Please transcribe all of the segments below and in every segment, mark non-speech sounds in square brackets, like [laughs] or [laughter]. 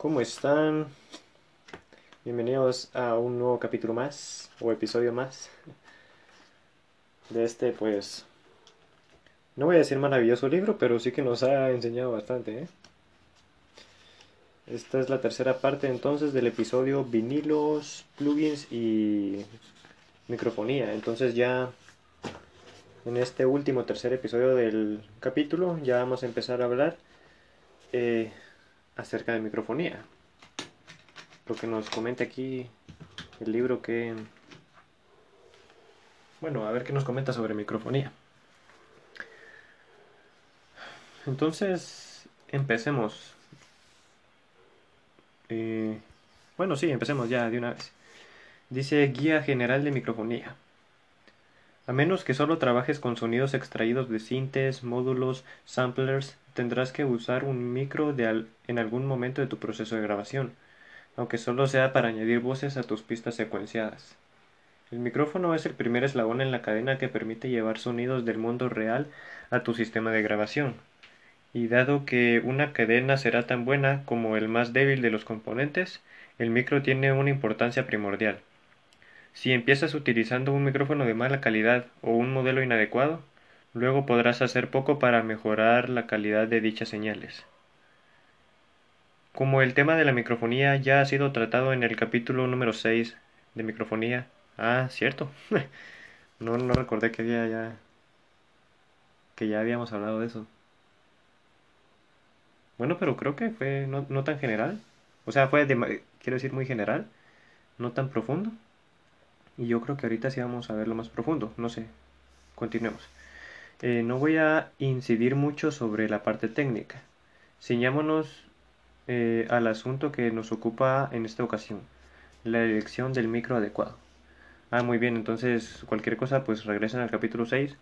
¿Cómo están? Bienvenidos a un nuevo capítulo más o episodio más de este pues no voy a decir maravilloso libro, pero sí que nos ha enseñado bastante, ¿eh? Esta es la tercera parte entonces del episodio vinilos, plugins y microfonía. Entonces ya en este último tercer episodio del capítulo ya vamos a empezar a hablar eh, acerca de microfonía. Lo que nos comenta aquí el libro que... Bueno, a ver qué nos comenta sobre microfonía. Entonces, empecemos. Eh, bueno, sí, empecemos ya de una vez. Dice Guía General de Microfonía. A menos que solo trabajes con sonidos extraídos de sintes, módulos, samplers, tendrás que usar un micro en algún momento de tu proceso de grabación, aunque solo sea para añadir voces a tus pistas secuenciadas. El micrófono es el primer eslabón en la cadena que permite llevar sonidos del mundo real a tu sistema de grabación. Y dado que una cadena será tan buena como el más débil de los componentes, el micro tiene una importancia primordial. Si empiezas utilizando un micrófono de mala calidad o un modelo inadecuado, luego podrás hacer poco para mejorar la calidad de dichas señales. Como el tema de la microfonía ya ha sido tratado en el capítulo número 6 de microfonía. Ah, cierto. [laughs] no, no recordé que había ya que ya habíamos hablado de eso. Bueno, pero creo que fue no, no tan general. O sea, fue, de, quiero decir, muy general. No tan profundo. Y yo creo que ahorita sí vamos a verlo más profundo. No sé. Continuemos. Eh, no voy a incidir mucho sobre la parte técnica. Ciñámonos eh, al asunto que nos ocupa en esta ocasión. La elección del micro adecuado. Ah, muy bien. Entonces, cualquier cosa, pues regresen al capítulo 6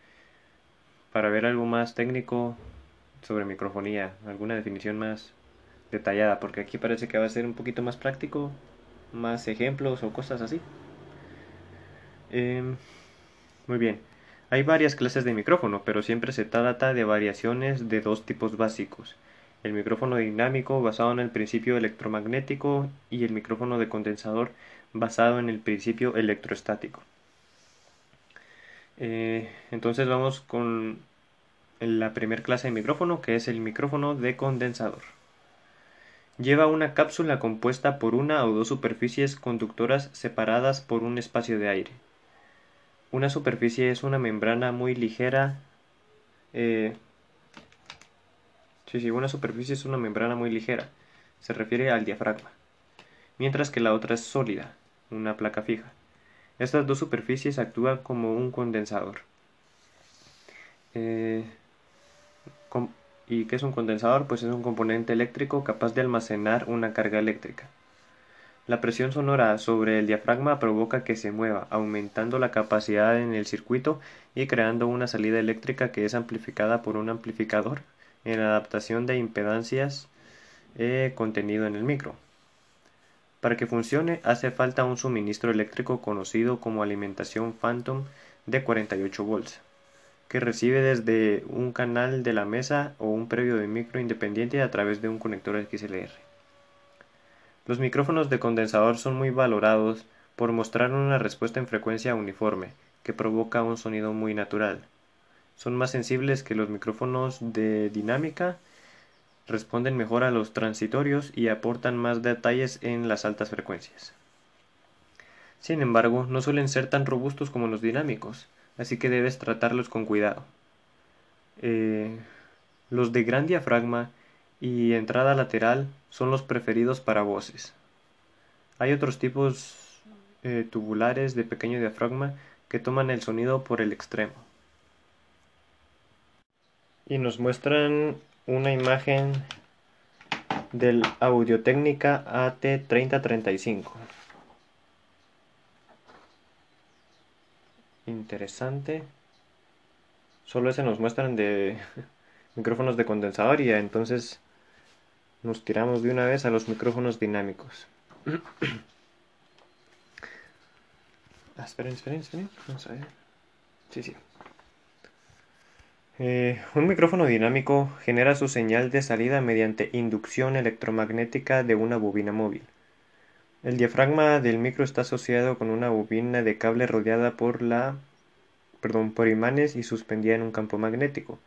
para ver algo más técnico sobre microfonía. Alguna definición más detallada. Porque aquí parece que va a ser un poquito más práctico. Más ejemplos o cosas así. Em, muy bien. Hay varias clases de micrófono, pero siempre se trata de variaciones de dos tipos básicos. El micrófono dinámico basado en el principio electromagnético y el micrófono de condensador basado en el principio electrostático. Eh, entonces vamos con la primera clase de micrófono que es el micrófono de condensador. Lleva una cápsula compuesta por una o dos superficies conductoras separadas por un espacio de aire. Una superficie es una membrana muy ligera. Eh, sí, sí, una superficie es una membrana muy ligera. Se refiere al diafragma. Mientras que la otra es sólida, una placa fija. Estas dos superficies actúan como un condensador. Eh, ¿Y qué es un condensador? Pues es un componente eléctrico capaz de almacenar una carga eléctrica. La presión sonora sobre el diafragma provoca que se mueva, aumentando la capacidad en el circuito y creando una salida eléctrica que es amplificada por un amplificador en adaptación de impedancias eh, contenido en el micro. Para que funcione hace falta un suministro eléctrico conocido como alimentación phantom de 48 volts, que recibe desde un canal de la mesa o un previo de micro independiente a través de un conector XLR. Los micrófonos de condensador son muy valorados por mostrar una respuesta en frecuencia uniforme, que provoca un sonido muy natural. Son más sensibles que los micrófonos de dinámica, responden mejor a los transitorios y aportan más detalles en las altas frecuencias. Sin embargo, no suelen ser tan robustos como los dinámicos, así que debes tratarlos con cuidado. Eh, los de gran diafragma y entrada lateral son los preferidos para voces. Hay otros tipos eh, tubulares de pequeño diafragma que toman el sonido por el extremo. Y nos muestran una imagen del Audio-Técnica AT3035. Interesante. Solo ese nos muestran de [laughs] micrófonos de condensador y entonces nos tiramos de una vez a los micrófonos dinámicos. ah, esperen, esperen. Vamos a ver. Sí, sí. Eh, un micrófono dinámico genera su señal de salida mediante inducción electromagnética de una bobina móvil. El diafragma del micro está asociado con una bobina de cable rodeada por la perdón, por imanes y suspendida en un campo magnético.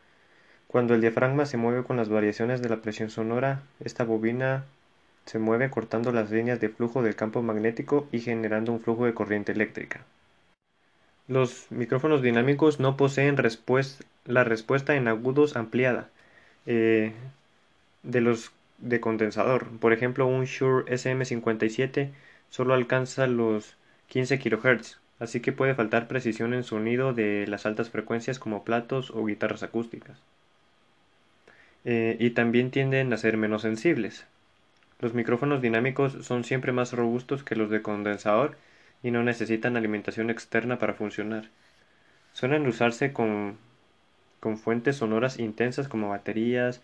Cuando el diafragma se mueve con las variaciones de la presión sonora, esta bobina se mueve cortando las líneas de flujo del campo magnético y generando un flujo de corriente eléctrica. Los micrófonos dinámicos no poseen la respuesta en agudos ampliada eh, de los de condensador. Por ejemplo, un Shure SM57 solo alcanza los 15 kHz, así que puede faltar precisión en sonido de las altas frecuencias como platos o guitarras acústicas. Eh, y también tienden a ser menos sensibles. Los micrófonos dinámicos son siempre más robustos que los de condensador y no necesitan alimentación externa para funcionar. Suelen usarse con, con fuentes sonoras intensas como baterías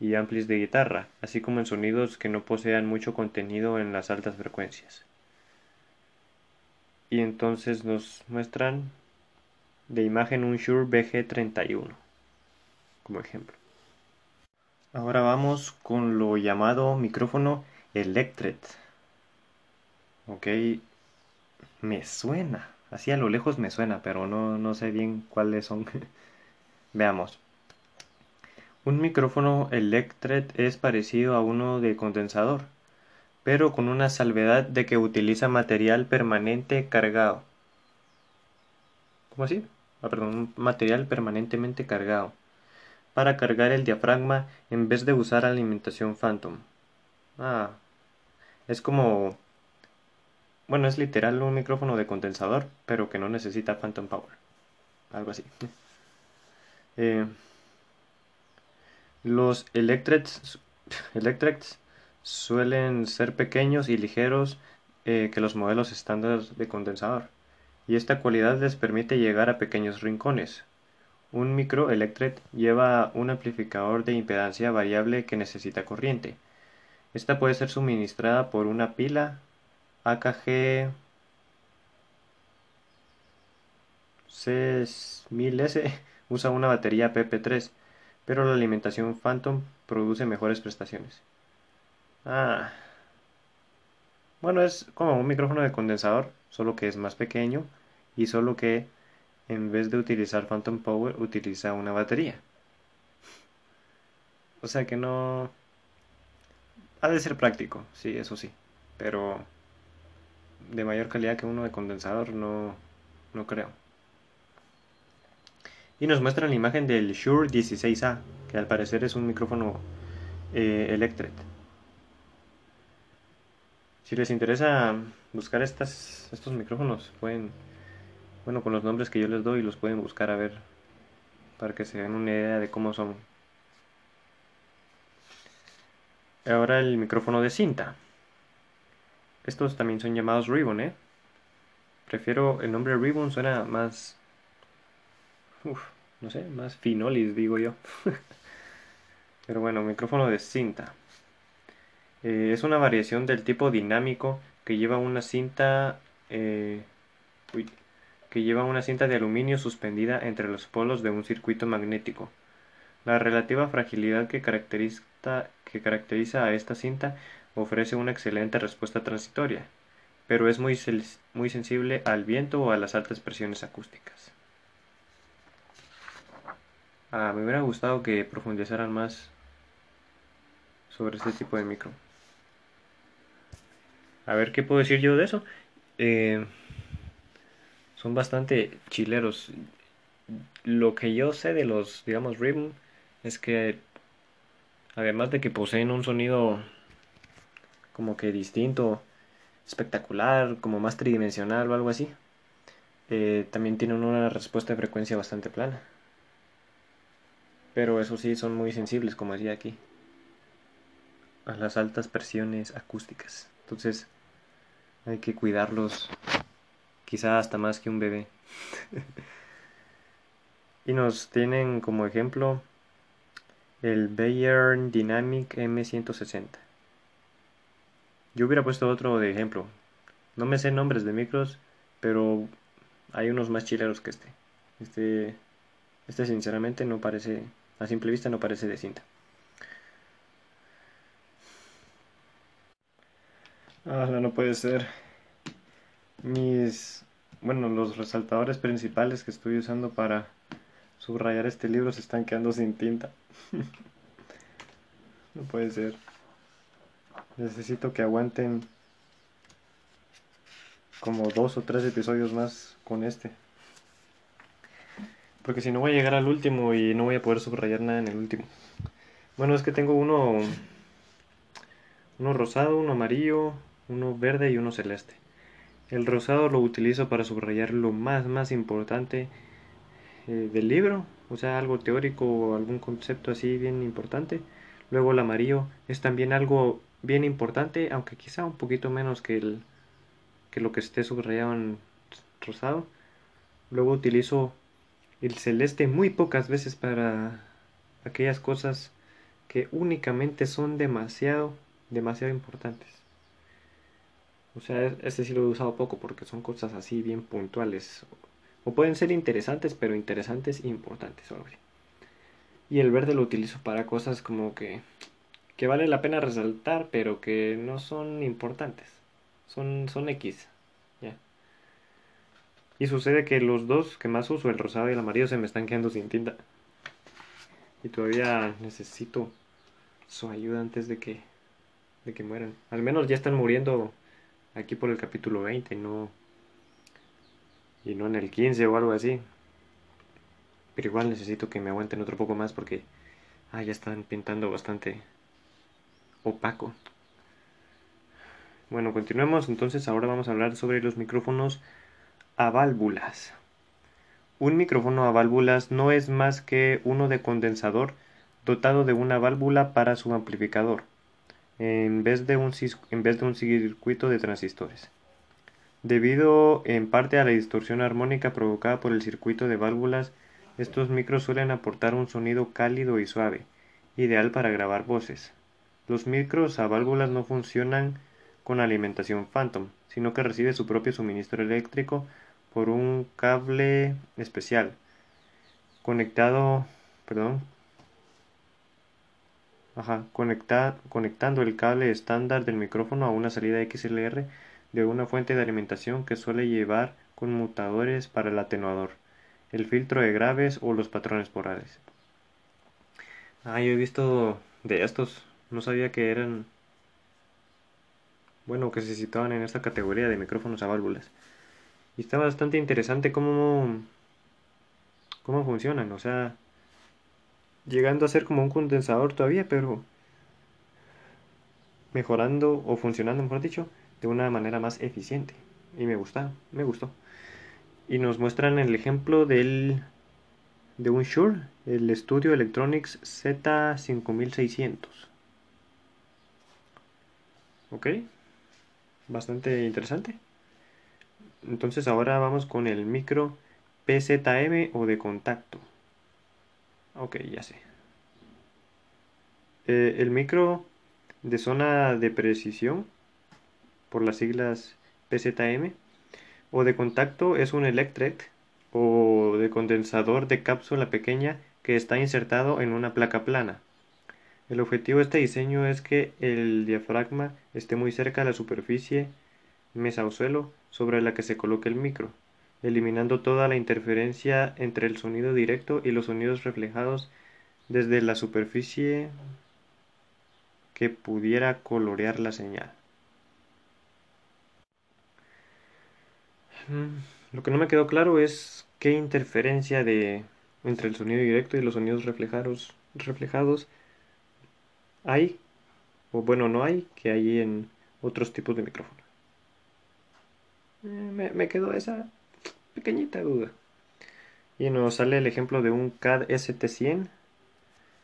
y amplis de guitarra, así como en sonidos que no posean mucho contenido en las altas frecuencias. Y entonces nos muestran de imagen un Shure BG31 como ejemplo. Ahora vamos con lo llamado micrófono Electret. Ok, me suena. Así a lo lejos me suena, pero no, no sé bien cuáles son. [laughs] Veamos. Un micrófono Electret es parecido a uno de condensador, pero con una salvedad de que utiliza material permanente cargado. ¿Cómo así? Ah, perdón, material permanentemente cargado para cargar el diafragma en vez de usar alimentación Phantom. Ah, es como bueno, es literal un micrófono de condensador, pero que no necesita Phantom Power. Algo así. [laughs] Eh, los Electrets, suelen ser pequeños y ligeros eh, que los modelos estándar de condensador, y esta cualidad les permite llegar a pequeños rincones. Un micro Electret lleva un amplificador de impedancia variable que necesita corriente. Esta puede ser suministrada por una pila AKG C1000S [laughs] usa una batería PP3, pero la alimentación Phantom produce mejores prestaciones. Ah. Bueno, es como un micrófono de condensador, solo que es más pequeño y solo que en vez de utilizar Phantom Power utiliza una batería. O sea que no... Ha de ser práctico, sí, eso sí, pero de mayor calidad que uno de condensador, no, no creo. Y nos muestran la imagen del Shure 16A, que al parecer es un micrófono eh, Electret. Si les interesa buscar estas, estos micrófonos, pueden, bueno, con los nombres que yo les doy, los pueden buscar a ver, para que se den una idea de cómo son. Ahora el micrófono de cinta. Estos también son llamados ribbon, ¿eh? Prefiero el nombre ribbon, suena más... Uf, no sé, más finolis, digo yo. [laughs] Pero bueno, micrófono de cinta. Eh, es una variación del tipo dinámico que lleva una cinta... Eh, que lleva una cinta de aluminio suspendida entre los polos de un circuito magnético. La relativa fragilidad que caracteriza, que caracteriza a esta cinta ofrece una excelente respuesta transitoria, pero es muy, muy sensible al viento o a las altas presiones acústicas. Ah, me hubiera gustado que profundizaran más sobre este tipo de micro. A ver qué puedo decir yo de eso. Eh, son bastante chileros. Lo que yo sé de los, digamos, Ribbon es que además de que poseen un sonido como que distinto, espectacular, como más tridimensional o algo así. Eh, también tienen una respuesta de frecuencia bastante plana. Pero eso sí, son muy sensibles, como decía aquí, a las altas presiones acústicas. Entonces, hay que cuidarlos, quizá hasta más que un bebé. [laughs] y nos tienen como ejemplo el Bayern Dynamic M160. Yo hubiera puesto otro de ejemplo. No me sé nombres de micros, pero hay unos más chileros que este. Este Este sinceramente no parece, a simple vista no parece de cinta. Ah, no puede ser. Mis, bueno, los resaltadores principales que estoy usando para subrayar este libro se están quedando sin tinta. [laughs] no puede ser. Necesito que aguanten como dos o tres episodios más con este. Porque si no voy a llegar al último y no voy a poder subrayar nada en el último. Bueno, es que tengo uno uno rosado, uno amarillo, uno verde y uno celeste. El rosado lo utilizo para subrayar lo más más importante eh, del libro, o sea, algo teórico o algún concepto así bien importante. Luego el amarillo es también algo bien importante, aunque quizá un poquito menos que, el, que lo que esté subrayado en rosado. Luego utilizo el celeste muy pocas veces para aquellas cosas que únicamente son demasiado, demasiado importantes. O sea, este sí lo he usado poco porque son cosas así bien puntuales. O pueden ser interesantes, pero interesantes e importantes. Y el verde lo utilizo para cosas como que, que vale la pena resaltar, pero que no son importantes. Son, son X. Ya. Y sucede que los dos que más uso, el rosado y el amarillo, se me están quedando sin tinta. Y todavía necesito su ayuda antes de que, de que mueran. Al menos ya están muriendo aquí por el capítulo 20, no y no en el 15 o algo así. Pero igual necesito que me aguanten otro poco más porque ah, ya están pintando bastante opaco. Bueno, continuemos. Entonces ahora vamos a hablar sobre los micrófonos a válvulas. Un micrófono a válvulas no es más que uno de condensador dotado de una válvula para su amplificador, en vez de un, en vez de un circuito de transistores. Debido en parte a la distorsión armónica provocada por el circuito de válvulas, estos micros suelen aportar un sonido cálido y suave, ideal para grabar voces. Los micros a válvulas no funcionan con alimentación Phantom, sino que recibe su propio suministro eléctrico por un cable especial conectado, perdón, ajá, conectando el cable estándar del micrófono a una salida XLR de una fuente de alimentación que suele llevar conmutadores para el atenuador, el filtro de graves o los patrones porales. Ah, yo he visto de estos, no sabía que eran, bueno, que se situaban en esta categoría de micrófonos a válvulas. Y está bastante interesante cómo, cómo funcionan, o sea, llegando a ser como un condensador todavía, pero mejorando o funcionando, mejor dicho, de una manera más eficiente. Y me gusta, me gustó. Y nos muestran el ejemplo del de un Shure, el Studio Electronics Z5600. Ok, bastante interesante. Entonces ahora vamos con el micro PZM o de contacto. Ok, ya sé. Eh, el micro de zona de precisión por las siglas PZM, o de contacto es un electret o de condensador de cápsula pequeña que está insertado en una placa plana. El objetivo de este diseño es que el diafragma esté muy cerca de la superficie mesa o suelo sobre la que se coloque el micro, eliminando toda la interferencia entre el sonido directo y los sonidos reflejados desde la superficie que pudiera colorear la señal. Lo que no me quedó claro es qué interferencia de entre el sonido directo y los sonidos reflejados, hay, o bueno, no hay, que hay en otros tipos de micrófono. Eh, me quedó esa pequeñita duda. Y nos sale el ejemplo de un CAD ST100.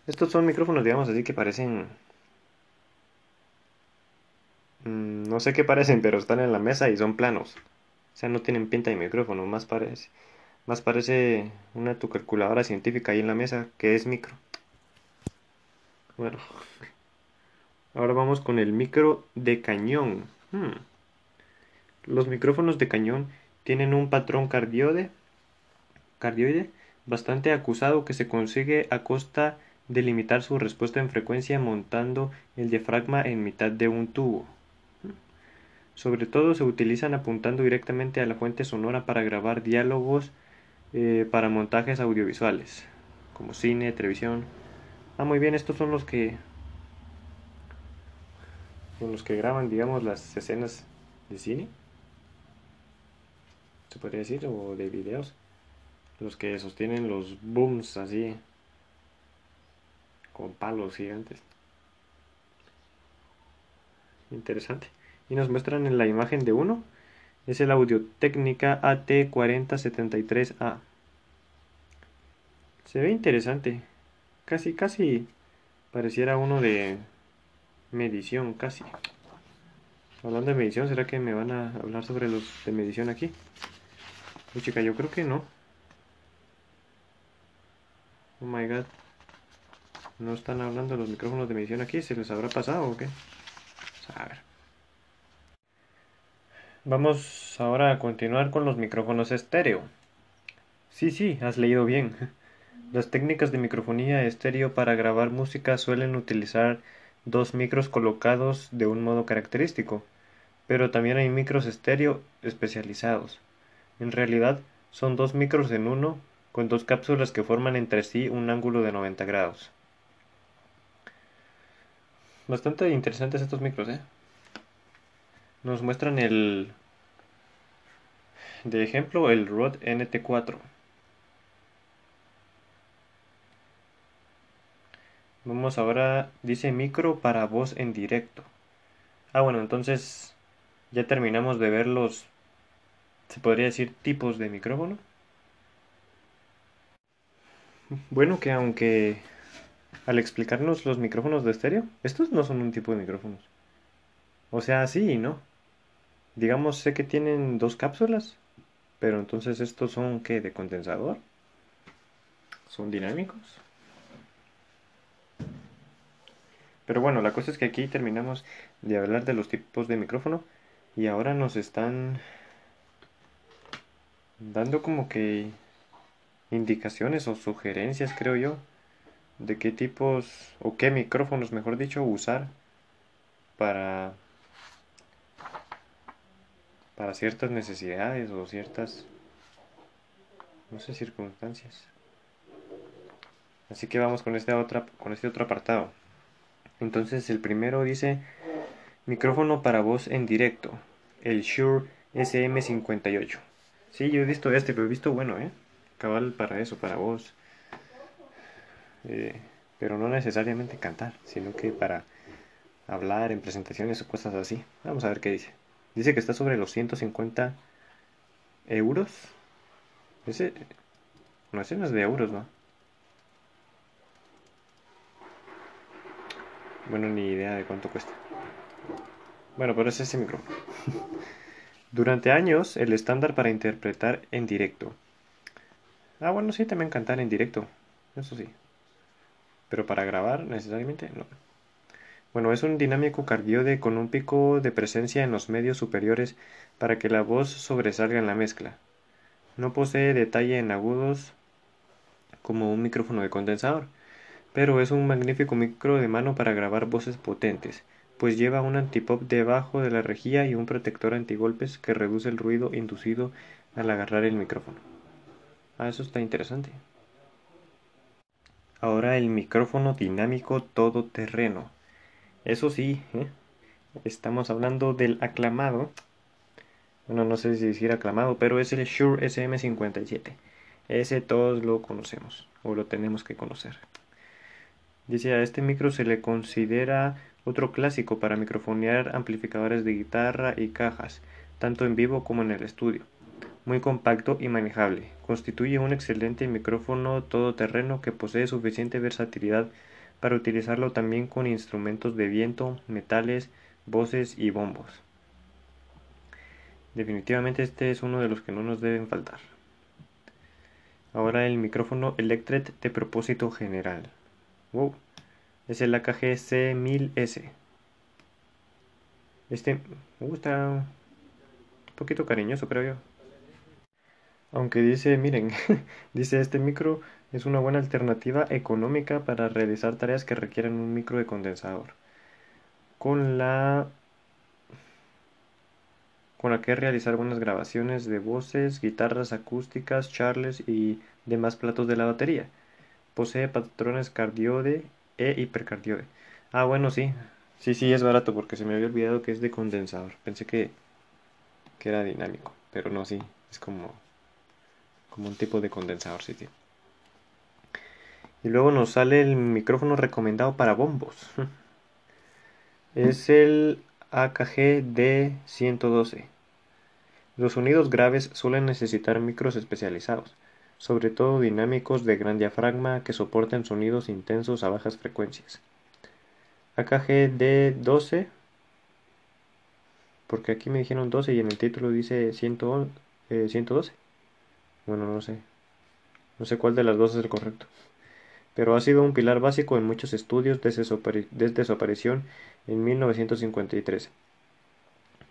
Estos son micrófonos, digamos así, que parecen... Mm, no sé qué parecen, pero están en la mesa y son planos. O sea, no tienen pinta de micrófono, más parece, más parece una tu calculadora científica ahí en la mesa que es micro. Bueno, ahora vamos con el micro de cañón. Hmm. Los micrófonos de cañón tienen un patrón cardioide, bastante acusado que se consigue a costa de limitar su respuesta en frecuencia montando el diafragma en mitad de un tubo. Sobre todo se utilizan apuntando directamente a la fuente sonora para grabar diálogos eh, para montajes audiovisuales, como cine, televisión. Ah, muy bien, estos son los que son los que graban, digamos, las escenas de cine. Se podría decir, o de videos. Los que sostienen los booms así con palos gigantes. Interesante y nos muestran en la imagen de uno es el Audio Técnica AT4073A. Se ve interesante. Casi, casi pareciera uno de medición, casi. Hablando de medición, ¿será que me van a hablar sobre los de medición aquí? Chica, yo creo que no. Oh my god. ¿No están hablando los micrófonos de medición aquí? ¿Se les habrá pasado o qué? A ver. Vamos ahora a continuar con los micrófonos estéreo. Sí, sí, has leído bien. [laughs] Las técnicas de microfonía estéreo para grabar música suelen utilizar dos micros colocados de un modo característico, pero también hay micros estéreo especializados. En realidad, son dos micros en uno, con dos cápsulas que forman entre sí un ángulo de 90 grados. Bastante interesantes estos micros, ¿eh? nos muestran el de ejemplo el Rode NT4 vamos ahora dice micro para voz en directo ah bueno entonces ya terminamos de ver los se podría decir tipos de micrófono bueno que aunque al explicarnos los micrófonos de estéreo estos no son un tipo de micrófonos o sea sí no digamos, sé que tienen dos cápsulas, pero entonces estos son, ¿qué? ¿De condensador? ¿Son dinámicos? Pero bueno, la cosa es que aquí terminamos de hablar de los tipos de micrófono y ahora nos están dando como que indicaciones o sugerencias, creo yo, de qué tipos o qué micrófonos, mejor dicho, usar para para ciertas necesidades o ciertas, no sé, circunstancias. Así que vamos con este, otra, con este otro apartado. Entonces el primero dice micrófono para voz en directo, el Shure SM58. Sí, yo he visto este, pero he visto bueno, ¿eh? Cabal para eso, para voz. Eh, pero no necesariamente cantar, sino que para hablar en presentaciones o cosas así. Vamos a ver qué dice. Dice que está sobre los 150 euros. Ese. No, ese no es de euros, ¿no? Bueno, ni idea de cuánto cuesta. Bueno, pero es ese micrófono. [laughs] Durante años, el estándar para interpretar en directo. Ah, bueno, sí, también cantar en directo. Eso sí. Pero para grabar, necesariamente, no. Bueno, es un dinámico cardioide con un pico de presencia en los medios superiores para que la voz sobresalga en la mezcla. No posee detalle en agudos como un micrófono de condensador, pero es un magnífico micro de mano para grabar voces potentes, pues lleva un antipop debajo de la rejilla y un protector antigolpes que reduce el ruido inducido al agarrar el micrófono. Ah, eso está interesante. Ahora el micrófono dinámico todoterreno. Eso sí, ¿eh? estamos hablando del aclamado. Bueno, no sé si decir aclamado, pero es el Shure SM57. Ese todos lo conocemos, o lo tenemos que conocer. Dice, a este micro se le considera otro clásico para microfonear amplificadores de guitarra y cajas, tanto en vivo como en el estudio. Muy compacto y manejable. Constituye un excelente micrófono todoterreno que posee suficiente versatilidad para utilizarlo también con instrumentos de viento, metales, voces y bombos. Definitivamente este es uno de los que no nos deben faltar. Ahora el micrófono Electret de propósito general. Wow. Es el AKG C1000S. Este uh, está un poquito cariñoso, creo yo. Aunque dice, miren, [laughs] dice este micro es una buena alternativa económica para realizar tareas que requieren un micro de condensador. Con la con la que realizar buenas grabaciones de voces, guitarras acústicas, charles y demás platos de la batería. Posee patrones cardiode e hipercardiode. Ah, bueno, sí. Sí, sí, es barato porque se me había olvidado que es de condensador. Pensé que, que era dinámico, pero no, sí. Es como, como un tipo de condensador, sí, sí. Y luego nos sale el micrófono recomendado para bombos. [laughs] Es el AKG D112. Los sonidos graves suelen necesitar micros especializados, sobre todo dinámicos de gran diafragma que soporten sonidos intensos a bajas frecuencias. AKG D12, porque aquí me dijeron 12 y en el título dice 112. Eh, bueno, no sé. No sé cuál de las dos es el correcto. Pero ha sido un pilar básico en muchos estudios desde su, desde su aparición en 1953.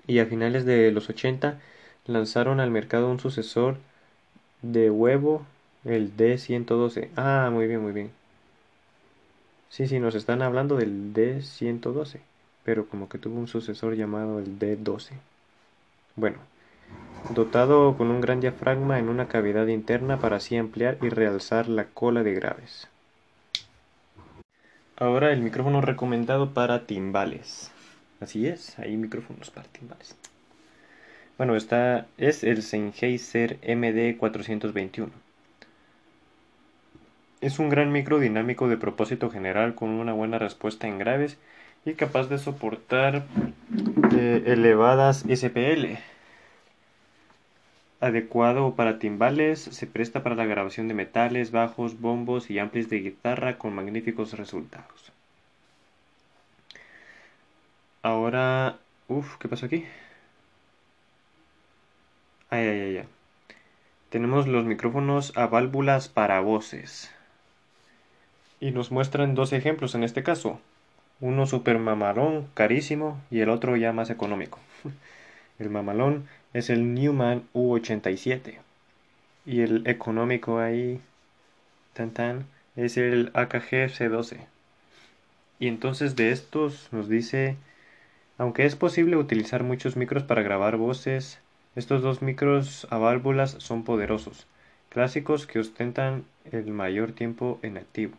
Y a finales de los 80 lanzaron al mercado un sucesor de huevo, el D112. Ah, muy bien, muy bien. Sí, sí, nos están hablando del D112, pero como que tuvo un sucesor llamado el D12. Bueno, dotado con un gran diafragma en una cavidad interna para así ampliar y realzar la cola de graves. Ahora el micrófono recomendado para timbales. Así es, hay micrófonos para timbales. Bueno, esta es el Sennheiser MD421. Es un gran micro dinámico de propósito general con una buena respuesta en graves y capaz de soportar eh, elevadas SPL. Adecuado para timbales, se presta para la grabación de metales, bajos, bombos y amplis de guitarra con magníficos resultados. Ahora, uff, ¿qué pasó aquí? Tenemos los micrófonos a válvulas para voces. Y nos muestran dos ejemplos en este caso. Uno super mamalón, carísimo, y el otro ya más económico. [laughs] El mamalón es el Newman U87. Y el económico ahí, tan tan, es el AKG C12. Y entonces de estos nos dice, aunque es posible utilizar muchos micros para grabar voces, estos dos micros a válvulas son poderosos, clásicos que ostentan el mayor tiempo en activo.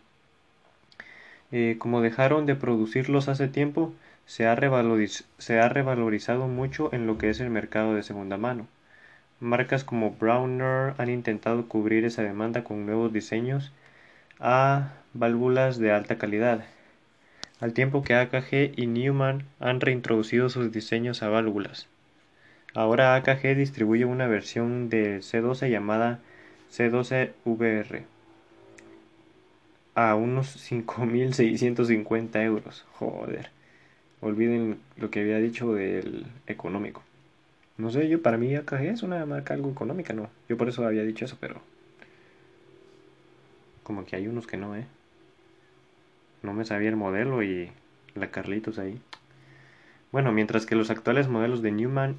Eh, como dejaron de producirlos hace tiempo, se ha, se ha, revalorizado mucho en lo que es el mercado de segunda mano. Marcas como Browner han intentado cubrir esa demanda con nuevos diseños a válvulas de alta calidad, al tiempo que AKG y Newman han reintroducido sus diseños a válvulas. Ahora AKG distribuye una versión de C12 llamada C12VR a unos 5.650 euros. Joder. Olviden lo que había dicho del económico. No sé, yo para mí AKG es una marca algo económica, ¿no? Yo por eso había dicho eso, pero... Como que hay unos que no, ¿eh? No me sabía el modelo y la Carlitos ahí. Bueno, mientras que los actuales modelos de Newman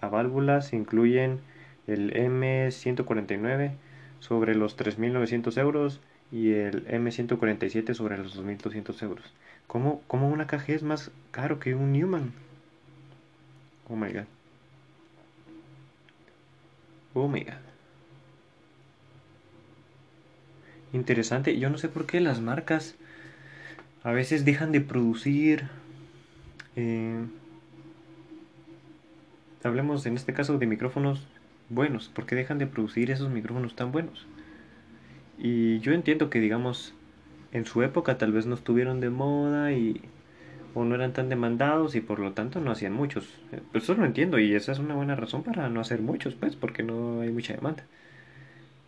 a válvulas incluyen el M149 sobre los 3.900 euros y el M147 sobre los 2.200 euros. ¿Cómo, ¿Cómo, una KG es más caro que un Newman? Oh my god. Oh my god. Interesante. Yo no sé por qué las marcas a veces dejan de producir eh, hablemos en este caso de micrófonos buenos, porque dejan de producir esos micrófonos tan buenos. Y yo entiendo que, digamos, en su época tal vez no estuvieron de moda y o no eran tan demandados y por lo tanto no hacían muchos. Pues eso lo entiendo y esa es una buena razón para no hacer muchos, pues, porque no hay mucha demanda.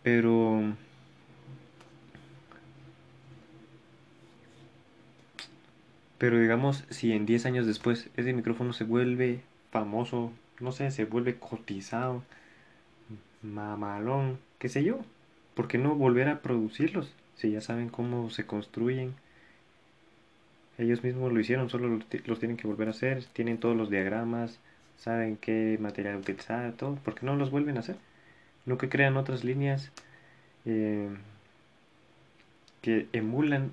Pero Pero digamos, si en 10 años después ese micrófono se vuelve famoso, no sé, se vuelve cotizado, mamalón, qué sé yo, ¿por qué no volver a producirlos? Si ya saben cómo se construyen. Ellos mismos lo hicieron, solo los, tienen que volver a hacer, tienen todos los diagramas, saben qué material utilizar, todo, ¿por qué no los vuelven a hacer? no que crean otras líneas eh, que emulan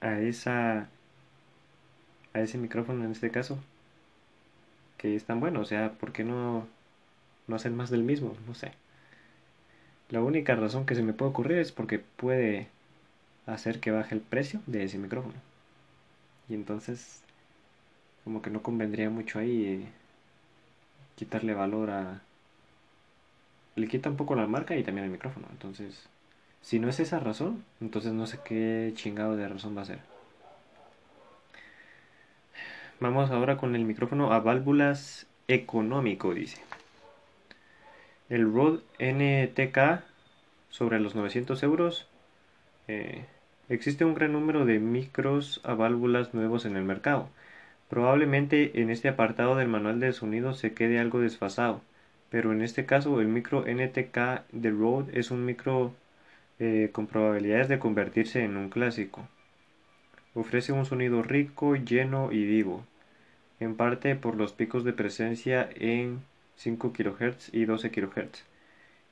a esa a ese micrófono en este caso que es tan bueno o sea ¿por qué no no hacen más del mismo? no sé la única razón que se me puede ocurrir es porque puede hacer que baje el precio de ese micrófono y entonces como que no convendría mucho ahí quitarle valor a le quita un poco la marca y también el micrófono entonces si no es esa razón, entonces no sé qué chingado de razón va a ser. Vamos ahora con el micrófono a válvulas económico, dice. El Rode NTK sobre los 900 euros. Eh, existe un gran número de micros a válvulas nuevos en el mercado. Probablemente en este apartado del manual de sonido se quede algo desfasado, pero en este caso el micro NTK de Rode es un micro eh, con probabilidades de convertirse en un clásico. Ofrece un sonido rico, lleno y vivo, en parte por los picos de presencia en 5 kHz y 12 kHz,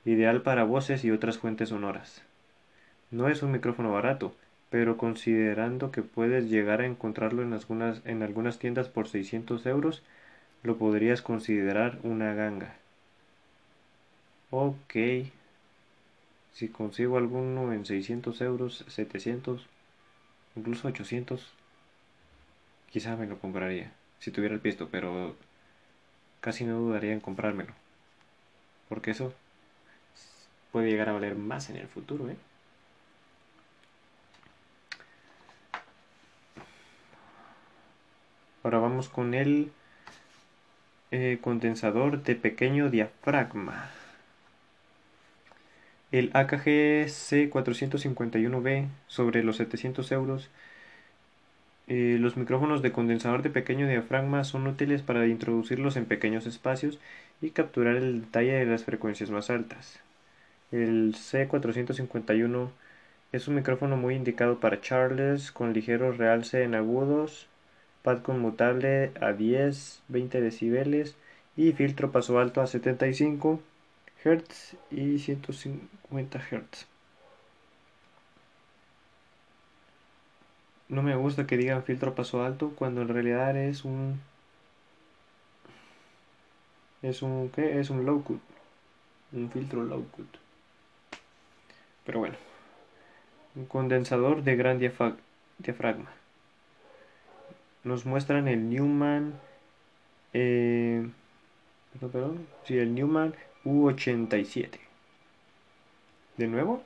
ideal para voces y otras fuentes sonoras. No es un micrófono barato, pero considerando que puedes llegar a encontrarlo en algunas, en algunas tiendas por 600 euros, lo podrías considerar una ganga. Ok, si consigo alguno en 600 euros, 700, incluso 800, quizá me lo compraría, si tuviera el pisto, pero casi no dudaría en comprármelo. Porque eso puede llegar a valer más en el futuro, ¿eh? Ahora vamos con el eh, condensador de pequeño diafragma. El AKG C451B sobre los 700 euros. Eh, los micrófonos de condensador de pequeño diafragma son útiles para introducirlos en pequeños espacios y capturar el detalle de las frecuencias más altas. El C451 es un micrófono muy indicado para charles con ligero realce en agudos, pad conmutable a 10, 20 decibeles y filtro paso alto a 75 Hz y 150 Hz. No me gusta que digan filtro paso alto cuando en realidad es un es un ¿qué? es un low cut, un filtro low cut. Pero bueno, un condensador de gran diafragma. Nos muestran el Newman eh, perdón, perdón, sí, el Newman U87. De nuevo,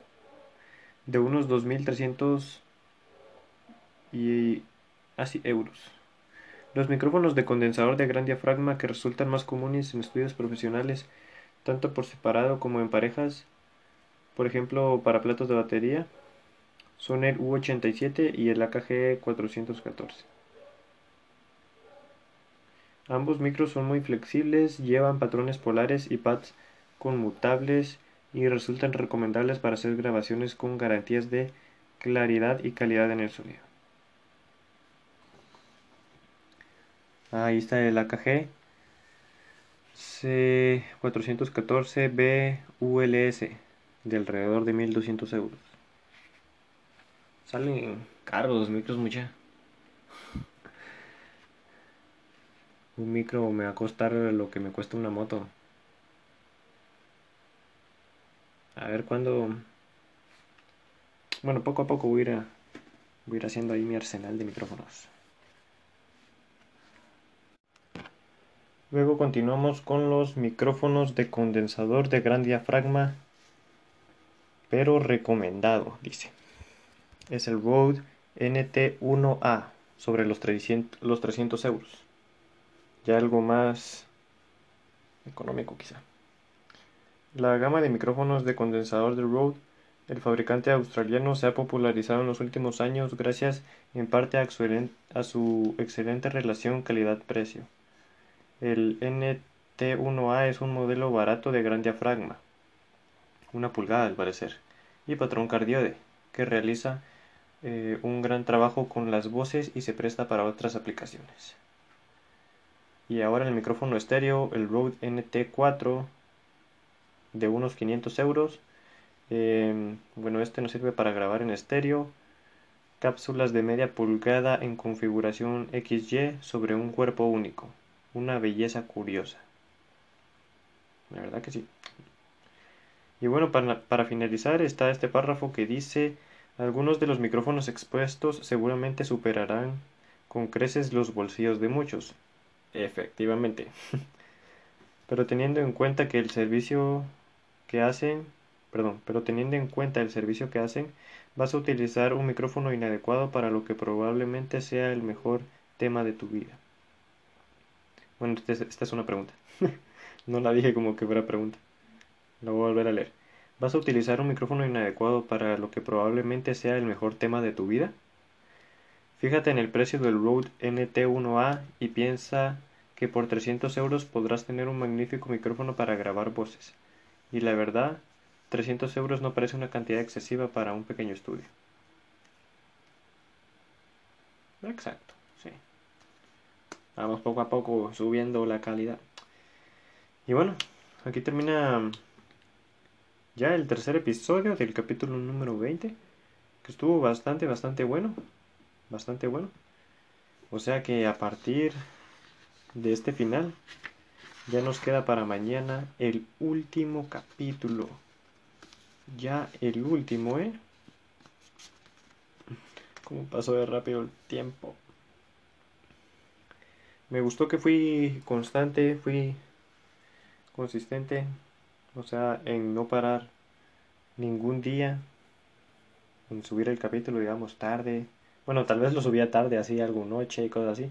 de unos 2.300 y así euros. Los micrófonos de condensador de gran diafragma que resultan más comunes en estudios profesionales, tanto por separado como en parejas, por ejemplo para platos de batería, son el U87 y el AKG 414. Ambos micros son muy flexibles, llevan patrones polares y pads conmutables y resultan recomendables para hacer grabaciones con garantías de claridad y calidad en el sonido. Ahí está el AKG C414B ULS de alrededor de 1200 euros. Salen caros los micros mucha. Un micro me va a costar lo que me cuesta una moto. A ver cuándo... Bueno, poco a poco voy a, ir voy a ir haciendo ahí mi arsenal de micrófonos. Luego continuamos con los micrófonos de condensador de gran diafragma, pero recomendado, dice. Es el Rode NT1A sobre los 300, los 300 euros. Ya algo más económico quizá. La gama de micrófonos de condensador de Rode, el fabricante australiano, se ha popularizado en los últimos años gracias en parte a su, excelente relación calidad-precio. El NT1A es un modelo barato de gran diafragma, una pulgada al parecer, y patrón cardiode, que realiza eh, un gran trabajo con las voces y se presta para otras aplicaciones. Y ahora el micrófono estéreo, el Rode NT4 de unos 500 euros. Em, bueno, este nos sirve para grabar en estéreo. Cápsulas de media pulgada en configuración XY sobre un cuerpo único. Una belleza curiosa. La verdad que sí. Y bueno, para, para finalizar está este párrafo que dice, algunos de los micrófonos expuestos seguramente superarán con creces los bolsillos de muchos. Efectivamente. [laughs] pero teniendo en cuenta que el servicio que hacen, perdón, pero teniendo en cuenta el servicio que hacen, vas a utilizar un micrófono inadecuado para lo que probablemente sea el mejor tema de tu vida. Bueno, esta es una pregunta. [laughs] no la dije como que fuera pregunta. La voy a volver a leer. ¿Vas a utilizar un micrófono inadecuado para lo que probablemente sea el mejor tema de tu vida? Fíjate en el precio del Rode NT1A y piensa que por 300 euros podrás tener un magnífico micrófono para grabar voces. Y la verdad, 300 euros no parece una cantidad excesiva para un pequeño estudio. Exacto, sí. Vamos poco a poco subiendo la calidad. Y bueno, aquí termina ya el tercer episodio del capítulo número 20, que estuvo bastante, bastante bueno. Bastante bueno. O sea que a partir de este final, ya nos queda para mañana el último capítulo. Ya el último, ¿eh? Como pasó de rápido el tiempo. Me gustó que fui constante, fui consistente, o sea, en no parar ningún día, en subir el capítulo, digamos, tarde. Bueno, tal vez lo subía tarde, así, algo noche y cosas así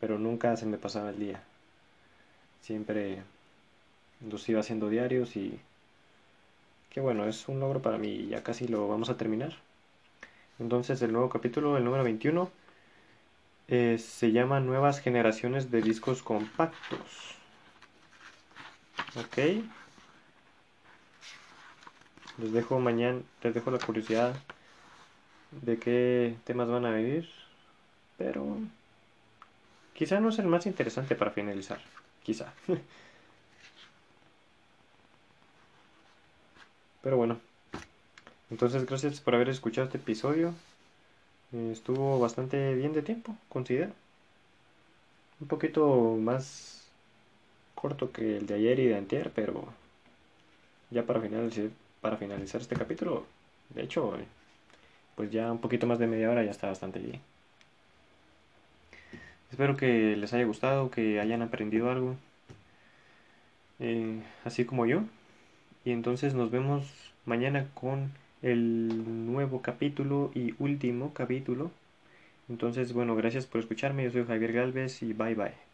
pero nunca se me pasaba el día. Siempre los iba haciendo diarios y que bueno, es un logro para mí ya casi lo vamos a terminar. Entonces el nuevo capítulo, el número 21, eh, se llama Nuevas generaciones de discos compactos. Ok. Les dejo mañana, les dejo la curiosidad de qué temas van a venir. Pero Quizá no es el más interesante para finalizar. Quizá. [laughs] Pero bueno. Entonces gracias por haber escuchado este episodio. Estuvo bastante bien de tiempo, considero. Un poquito más corto que el de ayer y de antier, pero ya para finalizar, para finalizar este capítulo, de hecho, pues ya un poquito más de media hora ya está bastante bien. Espero que les haya gustado, que hayan aprendido algo, eh, así como yo. Y entonces nos vemos mañana con el nuevo capítulo y último capítulo. Entonces, bueno, gracias por escucharme. Yo soy Javier Galvez y bye bye.